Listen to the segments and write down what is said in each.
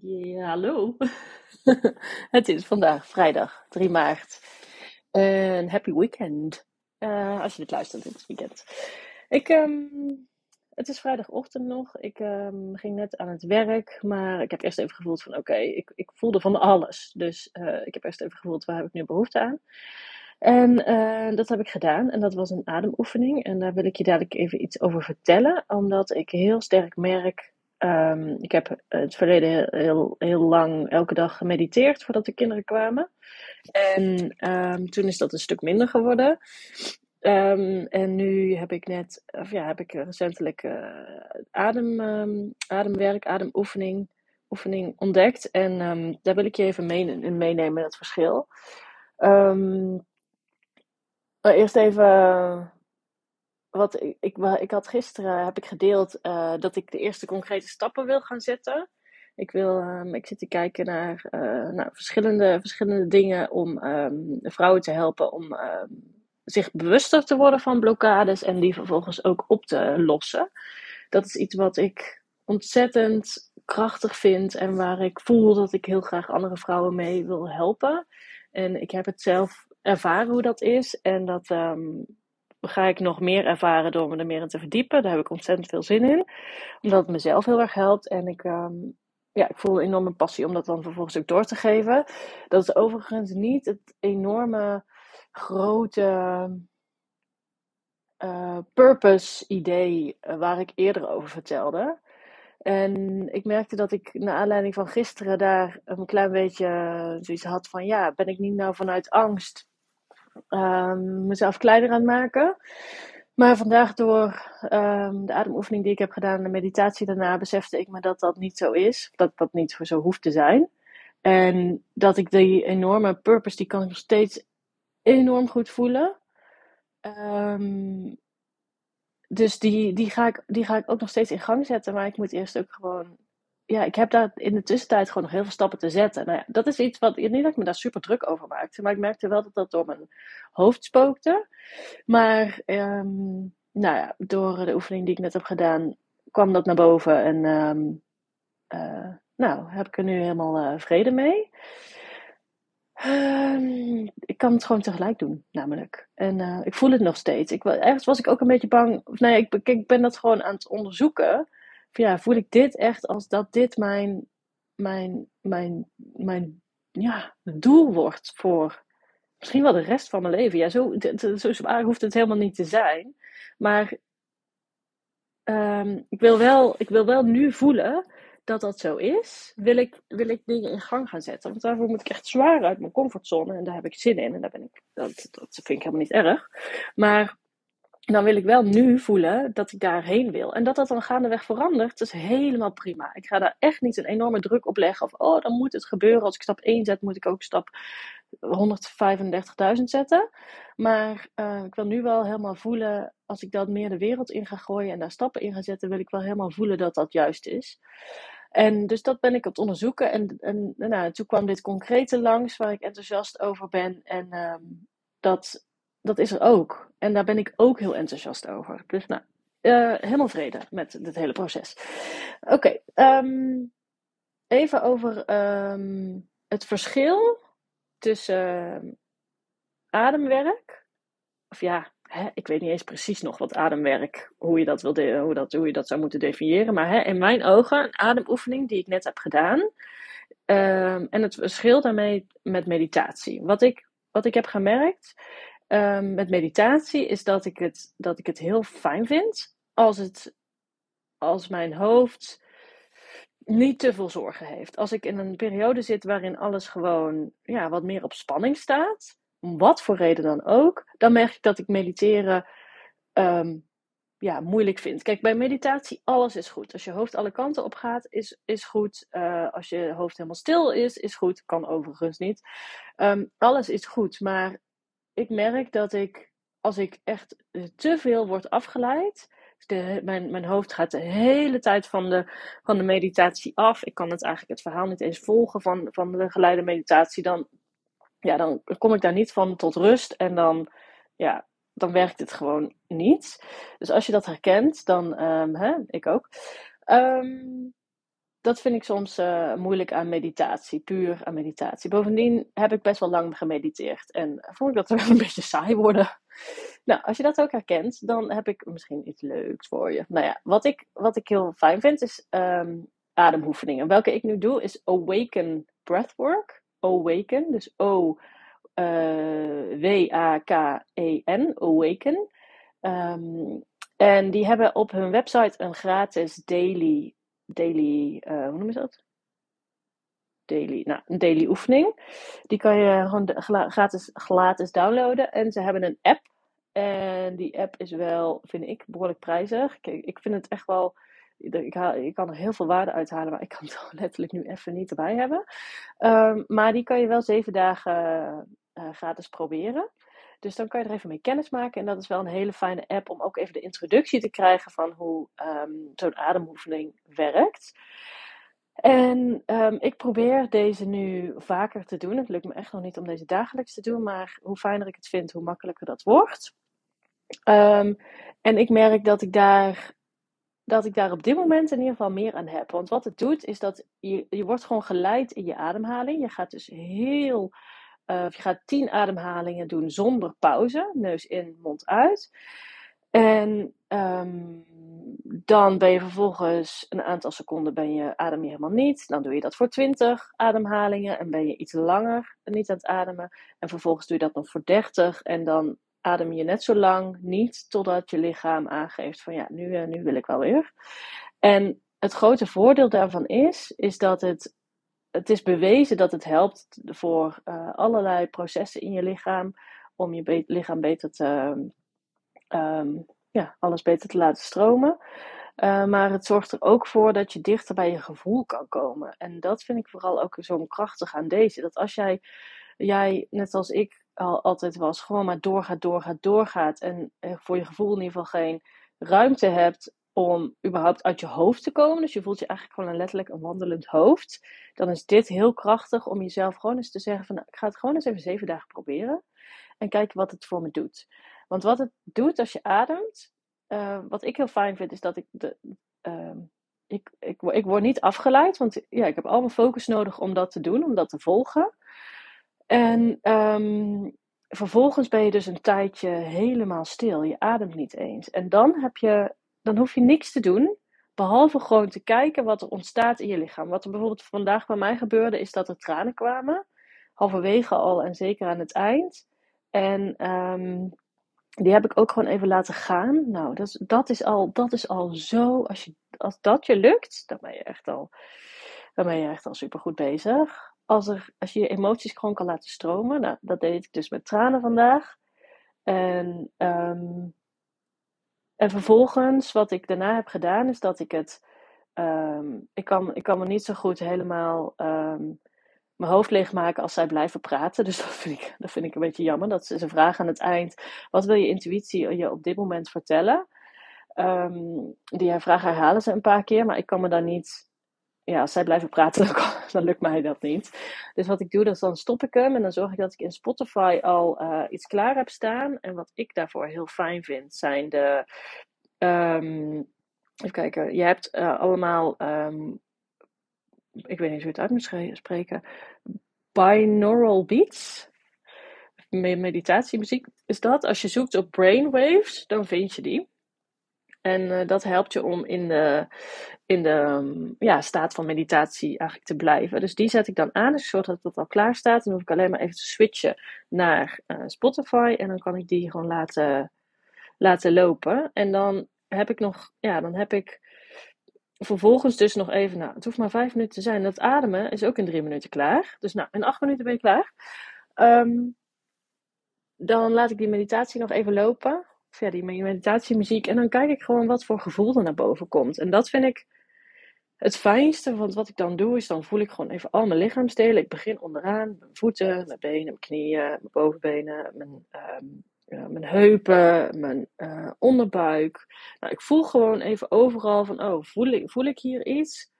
Ja, hallo. Het is vandaag vrijdag 3 maart. En happy weekend. Eh, als je dit luistert, het is weekend. Ik, ehm, het is vrijdagochtend nog. Ik ehm, ging net aan het werk, maar ik heb eerst even gevoeld van oké, ik, ik voelde van alles. Dus eh, ik heb eerst even gevoeld waar heb ik nu behoefte aan. En eh, dat heb ik gedaan en dat was een ademoefening. En daar wil ik je dadelijk even iets over vertellen, omdat ik heel sterk merk Um, ik heb het verleden heel, heel, lang elke dag gemediteerd voordat de kinderen kwamen. En um, toen is dat een stuk minder geworden. Um, en nu heb ik net, of ja, heb ik recentelijk uh, adem, ademwerk, ademoefening oefening ontdekt. En daar wil ik je even mee, in meenemen, het verschil. eerst even wat ik, ik, ik had gisteren heb ik gedeeld uh, dat ik de eerste concrete stappen wil gaan zetten. Ik, wil, um, ik zit te kijken naar, naar verschillende, verschillende dingen om um, vrouwen te helpen om um, zich bewuster te worden van blokkades en die vervolgens ook op te lossen. Dat is iets wat ik ontzettend krachtig vind en waar ik voel dat ik heel graag andere vrouwen mee wil helpen. En ik heb het zelf ervaren hoe dat is en dat ga ik nog meer ervaren door me er meer in te verdiepen. Daar heb ik ontzettend veel zin in. Omdat het mezelf heel erg helpt. En ik, um, ja, ik voel een enorme passie om dat dan vervolgens ook door te geven. Dat is overigens niet het enorme grote uh, purpose-idee eh, waar ik eerder over vertelde. En ik merkte dat ik naar aanleiding van gisteren daar een klein beetje zoiets had van: ja, ben ik niet nou vanuit angst um, mezelf kleiner aan maken. Maar vandaag door um, de ademoefening die ik heb gedaan en de meditatie daarna besefte ik me dat dat niet zo is. Dat dat niet zo hoeft te zijn. En dat ik die enorme purpose, die kan ik nog steeds enorm goed voelen. Um, dus die, die, ga ik, die ga ik ook nog steeds in gang zetten. Maar ik moet eerst ook gewoon ja, ik heb daar in de tussentijd gewoon nog heel veel stappen te zetten. Nou ja, dat is iets wat, niet dat ik me daar super druk over maakte, maar ik merkte wel dat dat door mijn hoofd spookte. Maar, um, nou ja, door de oefening die ik net heb gedaan, kwam dat naar boven en, um, uh, nou, heb ik er nu helemaal uh, vrede mee. Um, ik kan het gewoon tegelijk doen, namelijk. En uh, ik voel het nog steeds. Ik, ergens was ik ook een beetje bang. Of nee, ik, ik ben dat gewoon aan het onderzoeken ja, voel ik dit echt als dat dit mijn, mijn, mijn, mijn ja, doel wordt voor misschien wel de rest van mijn leven. Ja, zo, zo zwaar hoeft het helemaal niet te zijn. Maar um, ik, wil wel, ik wil wel nu voelen dat dat zo is. Wil ik, wil ik dingen in gang gaan zetten. Want daarvoor moet ik echt zwaar uit mijn comfortzone. En daar heb ik zin in. En daar ben ik, dat, dat vind ik helemaal niet erg. Maar dan wil ik wel nu voelen dat ik daarheen wil. En dat dat dan gaandeweg verandert, is helemaal prima. Ik ga daar echt niet een enorme druk op leggen. Of, oh, dan moet het gebeuren. Als ik stap 1 zet, moet ik ook stap 135.000 zetten. Maar uh, ik wil nu wel helemaal voelen, als ik dat meer de wereld in ga gooien en daar stappen in ga zetten, wil ik wel helemaal voelen dat dat juist is. En dus dat ben ik op het onderzoeken. En, en nou, toen kwam dit concrete langs, waar ik enthousiast over ben. En um, dat dat is er ook. En daar ben ik ook heel enthousiast over. Dus nou, uh, helemaal vrede met dit hele proces. Oké, ehm, even over um, het verschil tussen uh, ademwerk. Of ja, hè, ik weet niet eens precies nog wat ademwerk, hoe je dat, wil hoe dat, hoe je dat zou moeten definiëren. Maar hè, in mijn ogen, een ademoefening die ik net heb gedaan. En het verschil daarmee met meditatie. Wat ik, wat ik heb gemerkt, um, met meditatie is dat ik, het, dat ik het heel fijn vind als, het, als mijn hoofd niet te veel zorgen heeft. Als ik in een periode zit waarin alles gewoon ja, wat meer op spanning staat, om wat voor reden dan ook, dan merk ik dat ik mediteren um, ja, moeilijk vind. Kijk, bij meditatie, alles is goed. Als je hoofd alle kanten op gaat, is, is goed. Uh, als je hoofd helemaal stil is, is goed. Kan overigens niet. Um, alles is goed. Maar ik merk dat ik, als ik echt te veel word afgeleid, de, mijn, mijn hoofd gaat de hele tijd van de, van de meditatie af. Ik kan het eigenlijk het verhaal niet eens volgen van, van de geleide meditatie. Dan, ja, dan kom ik daar niet van tot rust en dan, ja, dan werkt het gewoon niet. Dus als je dat herkent, dan, um, hè, ik ook. Um, dat vind ik soms uh, moeilijk aan meditatie, puur aan meditatie. Bovendien heb ik best wel lang gemediteerd en vond ik dat wel een beetje saai worden. Nou, als je dat ook herkent, dan heb ik misschien iets leuks voor je. Nou ja, wat ik, wat ik heel fijn vind is um, ademoefeningen. Welke ik nu doe is Awaken Breathwork. Awaken, dus O. Uh, W-A-K-E-N, Awaken. Um, en die hebben op hun website een gratis daily, daily uh, hoe noemen ze dat? Daily, nou, een daily oefening. Die kan je gewoon gratis, gratis downloaden. En ze hebben een app. En die app is wel, vind ik, behoorlijk prijzig. Kijk, ik vind het echt wel. Ik, haal, ik kan er heel veel waarde uithalen, maar ik kan het letterlijk nu even niet erbij hebben. Um, maar die kan je wel zeven dagen uh, gratis proberen. Dus dan kan je er even mee kennis maken. En dat is wel een hele fijne app om ook even de introductie te krijgen van hoe um, zo'n ademoefening werkt. En um, ik probeer deze nu vaker te doen. Het lukt me echt nog niet om deze dagelijks te doen, maar hoe fijner ik het vind, hoe makkelijker dat wordt. Um, en ik merk dat ik daar dat ik daar op dit moment in ieder geval meer aan heb. Want wat het doet, is dat je, je wordt gewoon geleid in je ademhaling. Je gaat dus heel uh, je gaat 10 ademhalingen doen zonder pauze. Neus in, mond uit. En um, dan ben je vervolgens een aantal seconden ben je, adem je helemaal niet. Dan doe je dat voor 20 ademhalingen en ben je iets langer niet aan het ademen. En vervolgens doe je dat nog voor 30 en dan adem je net zo lang niet totdat je lichaam aangeeft van ja, nu, uh, nu wil ik wel weer. En het grote voordeel daarvan is, is dat het het is bewezen dat het helpt voor uh, allerlei processen in je lichaam. Om je lichaam beter te, um, ja, alles beter te laten stromen. Uh, maar het zorgt er ook voor dat je dichter bij je gevoel kan komen. En dat vind ik vooral ook zo krachtig aan deze. Dat als jij, jij net als ik al altijd was, gewoon maar doorgaat, doorgaat, doorgaat. En voor je gevoel in ieder geval geen ruimte hebt om überhaupt uit je hoofd te komen. Dus je voelt je eigenlijk gewoon een letterlijk een wandelend hoofd. Dan is dit heel krachtig om jezelf gewoon eens te zeggen van nou, ik ga het gewoon eens even zeven dagen proberen. En kijken wat het voor me doet. Want wat het doet als je ademt, uh, wat ik heel fijn vind, is dat ik de. Uh, ik, ik, ik word niet afgeleid, want ja, ik heb al mijn focus nodig om dat te doen, om dat te volgen. En um, vervolgens ben je dus een tijdje helemaal stil. Je ademt niet eens. En dan heb je dan hoef je niks te doen. Behalve gewoon te kijken wat er ontstaat in je lichaam. Wat er bijvoorbeeld vandaag bij mij gebeurde, is dat er tranen kwamen. Halverwege al en zeker aan het eind. En um, die heb ik ook gewoon even laten gaan. Nou, dat is, dat is, al, dat is al zo. Als, je, als dat je lukt, dan ben je echt al, dan ben je echt al super goed bezig. Als, er, als je je emoties gewoon kan laten stromen. Nou, dat deed ik dus met tranen vandaag. En um, en vervolgens, wat ik daarna heb gedaan, is dat ik het. Um, ik, kan, ik kan me niet zo goed helemaal um, mijn hoofd leegmaken als zij blijven praten. Dus dat vind, ik, dat vind ik een beetje jammer. Dat is een vraag aan het eind. Wat wil je intuïtie je op dit moment vertellen? Um, die vraag herhalen ze een paar keer, maar ik kan me daar niet ja, als zij blijven praten, dan, lukt mij dat niet. Dus wat ik doe, is dan stop ik hem en dan zorg ik dat ik in Spotify al uh, iets klaar heb staan. En wat ik daarvoor heel fijn vind, zijn de. Um, even kijken, je hebt uh, allemaal. Um, ik weet niet hoe het uit moet spreken. Binaural beats. Meditatiemuziek is dat. Als je zoekt op brainwaves, dan vind je die. En uh, dat helpt je om in de, in de um, ja, staat van meditatie eigenlijk te blijven. Dus die zet ik dan aan. Dus ik zorg dat al klaar staat. Dan hoef ik alleen maar even te switchen naar uh, Spotify. En dan kan ik die gewoon laten, laten lopen. En dan heb ik nog, ja, dan heb ik vervolgens dus nog even, nou, het hoeft maar vijf minuten te zijn. Dat ademen is ook in drie minuten klaar. Dus nou, in acht minuten ben je klaar. Um, dan laat ik die meditatie nog even lopen ja, die meditatiemuziek. En dan kijk ik gewoon wat voor gevoel er naar boven komt. En dat vind ik het fijnste. Want wat ik dan doe, is dan voel ik gewoon even al mijn lichaamsdelen. Ik begin onderaan, mijn voeten, mijn benen, mijn knieën, mijn bovenbenen, mijn, ja, mijn heupen, mijn uh, onderbuik. Nou, ik voel gewoon even overal van, oh, voel ik, voel ik hier iets?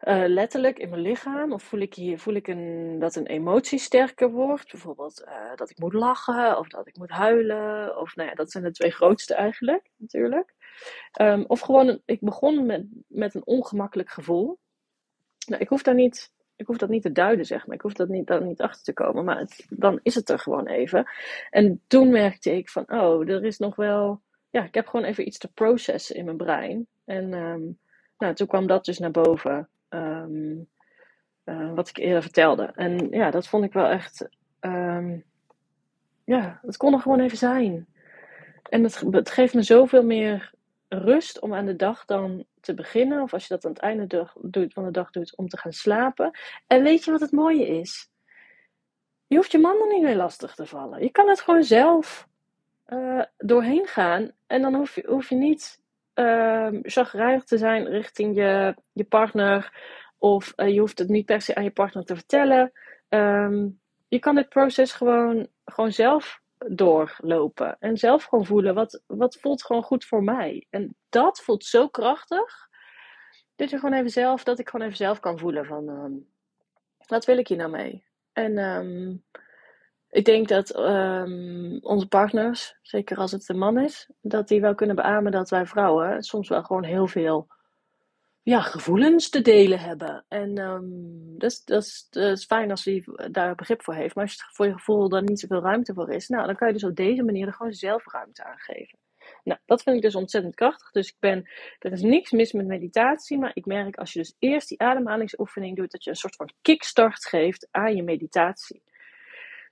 Uh, letterlijk in mijn lichaam? Of voel ik, hier, voel ik een, dat een emotie sterker wordt? Bijvoorbeeld uh, dat ik moet lachen of dat ik moet huilen. Of nou ja, dat zijn de twee grootste eigenlijk, natuurlijk. Um, of gewoon, ik begon met, met een ongemakkelijk gevoel. nou, ik hoef daar niet ik hoef dat niet te duiden, zeg maar. Ik hoef dat niet, daar niet achter te komen. Maar dan is het er gewoon even. En toen merkte ik van, oh, er is nog wel... Ja, ik heb gewoon even iets te processen in mijn brein. En ehm, nou, toen kwam dat dus naar boven. Ehm, eh, wat ik eerder vertelde. En ja, dat vond ik wel echt... Um, ja, het kon er gewoon even zijn. En het, het geeft me zoveel meer rust om aan de dag dan te beginnen, of als je dat aan het einde doet, van de dag doet, om te gaan slapen. En weet je wat het mooie is? Je hoeft je man er niet mee lastig te vallen. Je kan het gewoon zelf uh, doorheen gaan. En dan hoef je, hoef je niet uh, te zijn richting je, je partner. Of uh, je hoeft het niet per se aan je partner te vertellen. Um, je kan dit proces gewoon, gewoon zelf doorlopen. En zelf gewoon voelen, wat, wat voelt gewoon goed voor mij? En dat voelt zo krachtig, dat je gewoon even zelf, dat ik gewoon even zelf kan voelen van, um, wat wil ik hier nou mee? En ik denk dat um, onze partners, zeker als het een man is, dat die wel kunnen beamen dat wij vrouwen soms wel gewoon heel veel ja, gevoelens te delen hebben. En um, dat, is, dat, is, is fijn als hij daar begrip voor heeft. Maar als je voor je gevoel dan niet zoveel ruimte voor is, nou, dan kan je dus op deze manier er gewoon zelf ruimte aan geven. Nou, dat vind ik dus ontzettend krachtig. Dus ik ben, er is niks mis met meditatie, maar ik merk als je dus eerst die ademhalingsoefening doet, dat je een soort van kickstart geeft aan je meditatie.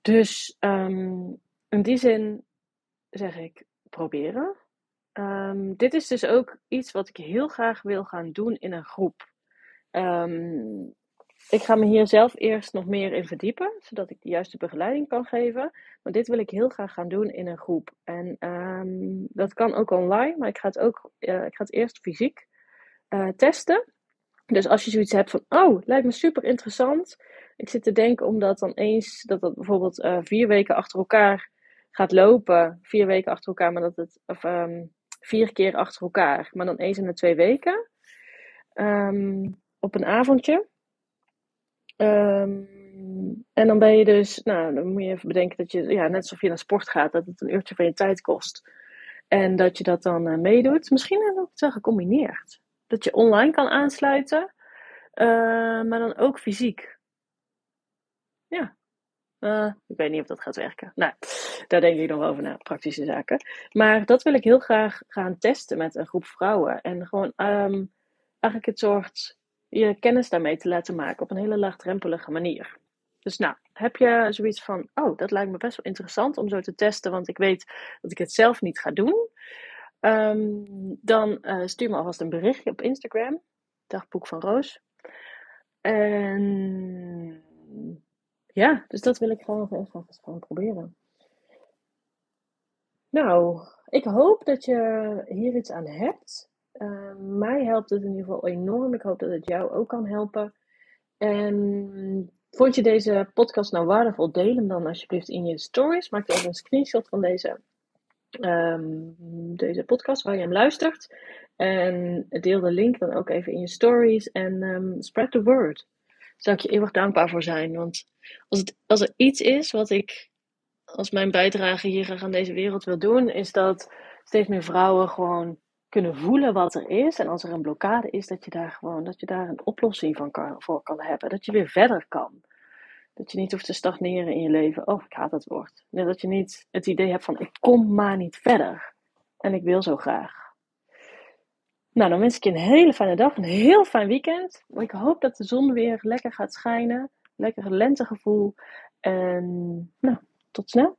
Dus um, in die zin zeg ik proberen. Um, dit is dus ook iets wat ik heel graag wil gaan doen in een groep. Um, ik ga me hier zelf eerst nog meer in verdiepen, zodat ik de juiste begeleiding kan geven. Maar dit wil ik heel graag gaan doen in een groep. En dat kan ook online, maar ik ga het ook uh, ik ga het eerst fysiek uh, testen. Dus als je zoiets hebt van, oh, lijkt me super interessant. Ik zit te denken om dat dan eens, dat dat bijvoorbeeld uh, vier weken achter elkaar gaat lopen. Vier weken achter elkaar, maar dat het, of um, vier keer achter elkaar, maar dan eens in de twee weken. Um, op een avondje. Um, en dan ben je dus, nou, dan moet je even bedenken dat je, ja, net alsof je naar sport gaat, dat het een uurtje van je tijd kost. En dat je dat dan uh, meedoet. Misschien hebben we het wel gecombineerd. Dat je online kan aansluiten, maar dan ook fysiek. Uh, ik weet niet of dat gaat werken. Nou, daar denk ik nog over na, praktische zaken. Maar dat wil ik heel graag gaan testen met een groep vrouwen. En gewoon um, eigenlijk het soort je kennis daarmee te laten maken op een hele laagdrempelige manier. Dus nou, heb je zoiets van, oh, dat lijkt me best wel interessant om zo te testen, want ik weet dat ik het zelf niet ga doen. Um, dan uh, stuur me alvast een berichtje op Instagram, dagboek van Roos. En ja, dus dat wil ik graag eens gewoon proberen. Nou, ik hoop dat je hier iets aan hebt. Uh, mij helpt het in ieder geval enorm. Ik hoop dat het jou ook kan helpen. En vond je deze podcast nou waardevol? Deel hem dan alsjeblieft in je stories. Maak even een screenshot van deze, um, deze podcast waar je hem luistert. En deel de link dan ook even in je stories. En um, spread the word zou ik je eeuwig dankbaar voor zijn. Want als, het, als er iets is wat ik als mijn bijdrage hier aan deze wereld wil doen, is dat steeds meer vrouwen gewoon kunnen voelen wat er is. En als er een blokkade is, dat je daar gewoon dat je daar een oplossing van voor kan hebben. Dat je weer verder kan. Dat je niet hoeft te stagneren in je leven. Oh, ik haat dat woord. Dat je niet het idee hebt van ik kom maar niet verder. En ik wil zo graag. Nou, dan wens ik je een hele fijne dag, een heel fijn weekend. Ik hoop dat de zon weer lekker gaat schijnen. Lekker lentegevoel. En nou, tot snel.